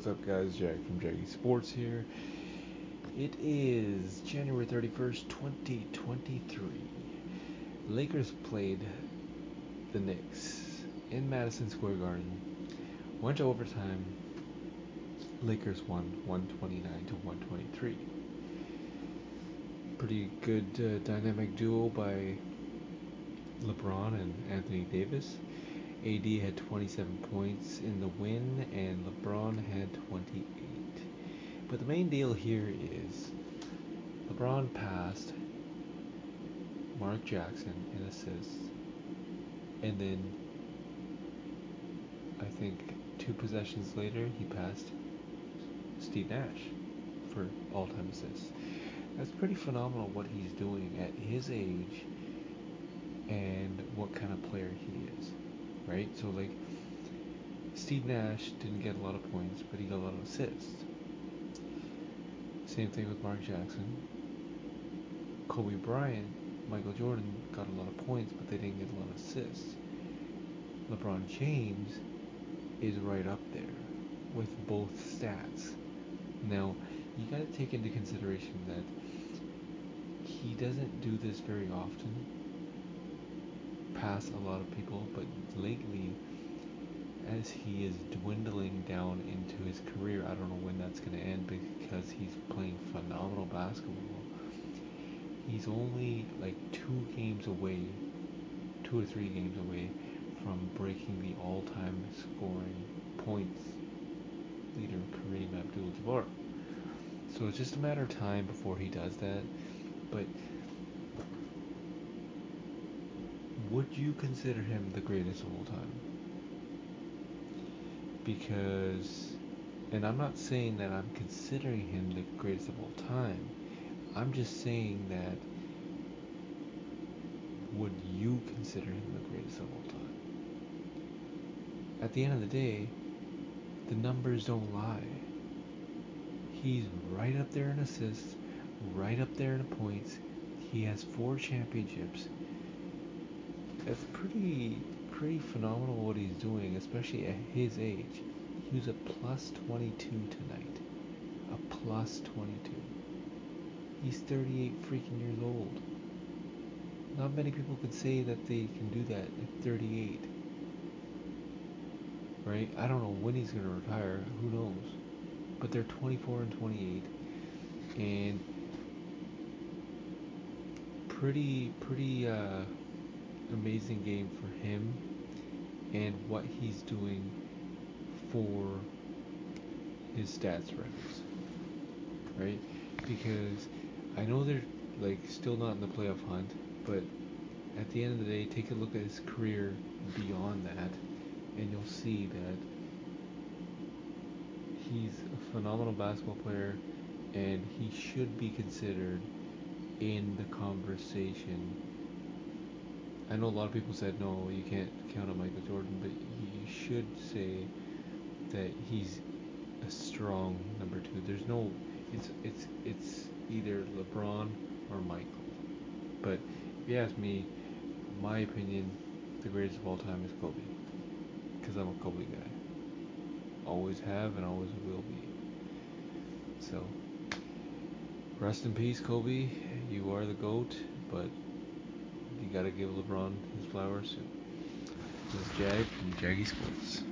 What's up, guys? Jack from Jaggy Sports here. It is January 31st, 2023. Lakers played the Knicks in Madison Square Garden. Went to overtime. Lakers won 129 to 123. Pretty good uh, dynamic duo by LeBron and Anthony Davis. AD had 27 points in the win, and LeBron had 28. But the main deal here is LeBron passed Mark Jackson in assists, and then I think two possessions later he passed Steve Nash for all-time assists. That's pretty phenomenal what he's doing at his age and what kind of player he is right? So like Steve Nash didn't get a lot of points, but he got a lot of assists. Same thing with Mark Jackson. Kobe Bryant, Michael Jordan got a lot of points, but they didn't get a lot of assists. LeBron James is right up there with both stats. Now, you got to take into consideration that he doesn't do this very often pass a lot of people, but lately, as he is dwindling down into his career, I don't know when that's going to end because he's playing phenomenal basketball. He's only like two games away, two or three games away from breaking the all-time scoring points leader Kareem Abdul-Jabbar. So it's just a matter of time before he does that. But would you consider him the greatest of all time? Because, and I'm not saying that I'm considering him the greatest of all time. I'm just saying that would you consider him the greatest of all time? At the end of the day, the numbers don't lie. He's right up there in assists, right up there in points. He has four championships it's pretty pretty phenomenal what he's doing, especially at his age. He was a plus 22 tonight. A plus 22. He's 38 freaking years old. Not many people could say that they can do that at 38. Right? I don't know when he's going to retire. Who knows? But they're 24 and 28. And pretty, pretty, uh, amazing game for him and what he's doing for his stats records. Right? Because I know they're like still not in the playoff hunt, but at the end of the day, take a look at his career beyond that, and you'll see that he's a phenomenal basketball player, and he should be considered in the conversation I know a lot of people said no, you can't count on Michael Jordan, but you should say that he's a strong number two. There's no, it's it's it's either LeBron or Michael. But if you ask me, my opinion, the greatest of all time is Kobe, because I'm a Kobe guy. Always have and always will be. So, rest in peace, Kobe. You are the goat, but you gotta give LeBron his flowers. This is Jag from Jaggy Sports.